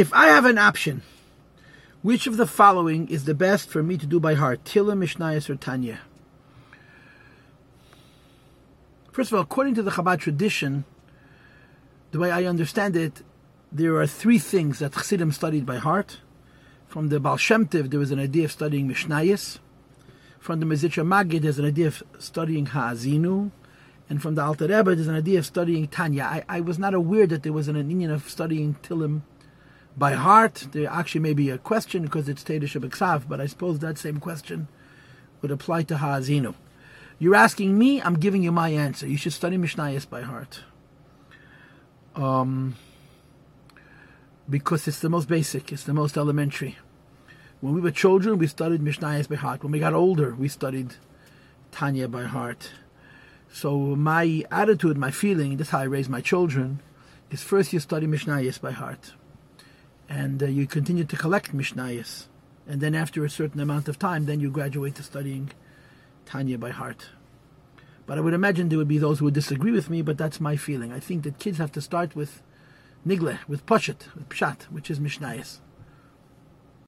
If I have an option, which of the following is the best for me to do by heart? Tila, Mishnayos, or Tanya? First of all, according to the Chabad tradition, the way I understand it, there are three things that Chassidim studied by heart. From the Baal Shem Tov, there was an idea of studying Mishnayos. From the Mezritcher Magid, there's an idea of studying Ha'azinu. And from the Alter Rebbe, there's an idea of studying Tanya. I, I was not aware that there was an opinion of studying Tilim by heart. There actually may be a question because it's Tedish B'Ksav, but I suppose that same question would apply to Ha'azinu. You're asking me, I'm giving you my answer. You should study Mishnayos by heart. Um, because it's the most basic, it's the most elementary. When we were children, we studied Mishnayos by heart. When we got older, we studied Tanya by heart. So my attitude, my feeling, that's how I raise my children, is first you study Mishnayos by heart. And uh, you continue to collect Mishnayos. And then after a certain amount of time, then you graduate to studying Tanya by heart. But I would imagine there would be those who would disagree with me, but that's my feeling. I think that kids have to start with Nigle, with Poshet, with Pshat, which is Mishnayos.